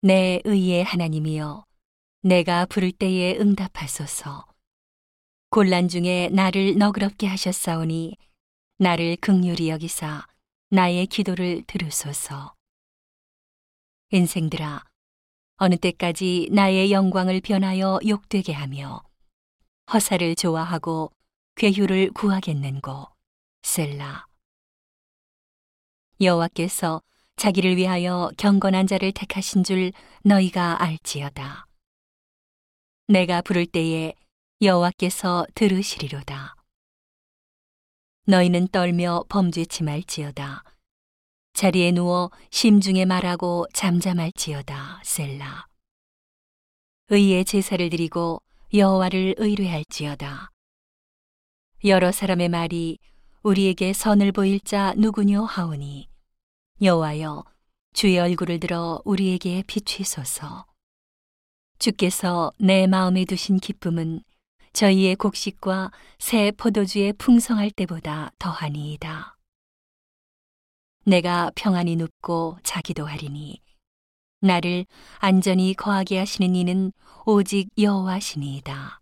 내 의의 하나님이여 내가 부를 때에 응답하소서. 곤란 중에 나를 너그럽게 하셨사오니 나를 극률이 여기사 나의 기도를 들으소서. 인생들아 어느 때까지 나의 영광을 변하여 욕되게 하며 허사를 좋아하고 괴휴를 구하겠는고 셀라. 여호와께서 자기를 위하여 경건한 자를 택하신 줄 너희가 알지어다. 내가 부를 때에 여호와께서 들으시리로다. 너희는 떨며 범죄치 말지어다. 자리에 누워 심중에 말하고 잠잠할지어다 셀라. 의의 제사를 드리고 여호와를 의뢰할지어다. 여러 사람의 말이 우리에게 선을 보일 자 누구뇨 하오니 여호와여 주의 얼굴을 들어 우리에게 비추소서 주께서 내 마음에 두신 기쁨은 저희의 곡식과 새 포도주의 풍성할 때보다 더하니이다. 내가 평안히 눕고 자기도 하리니 나를 안전히 거하게 하시는 이는 오직 여호와시니이다.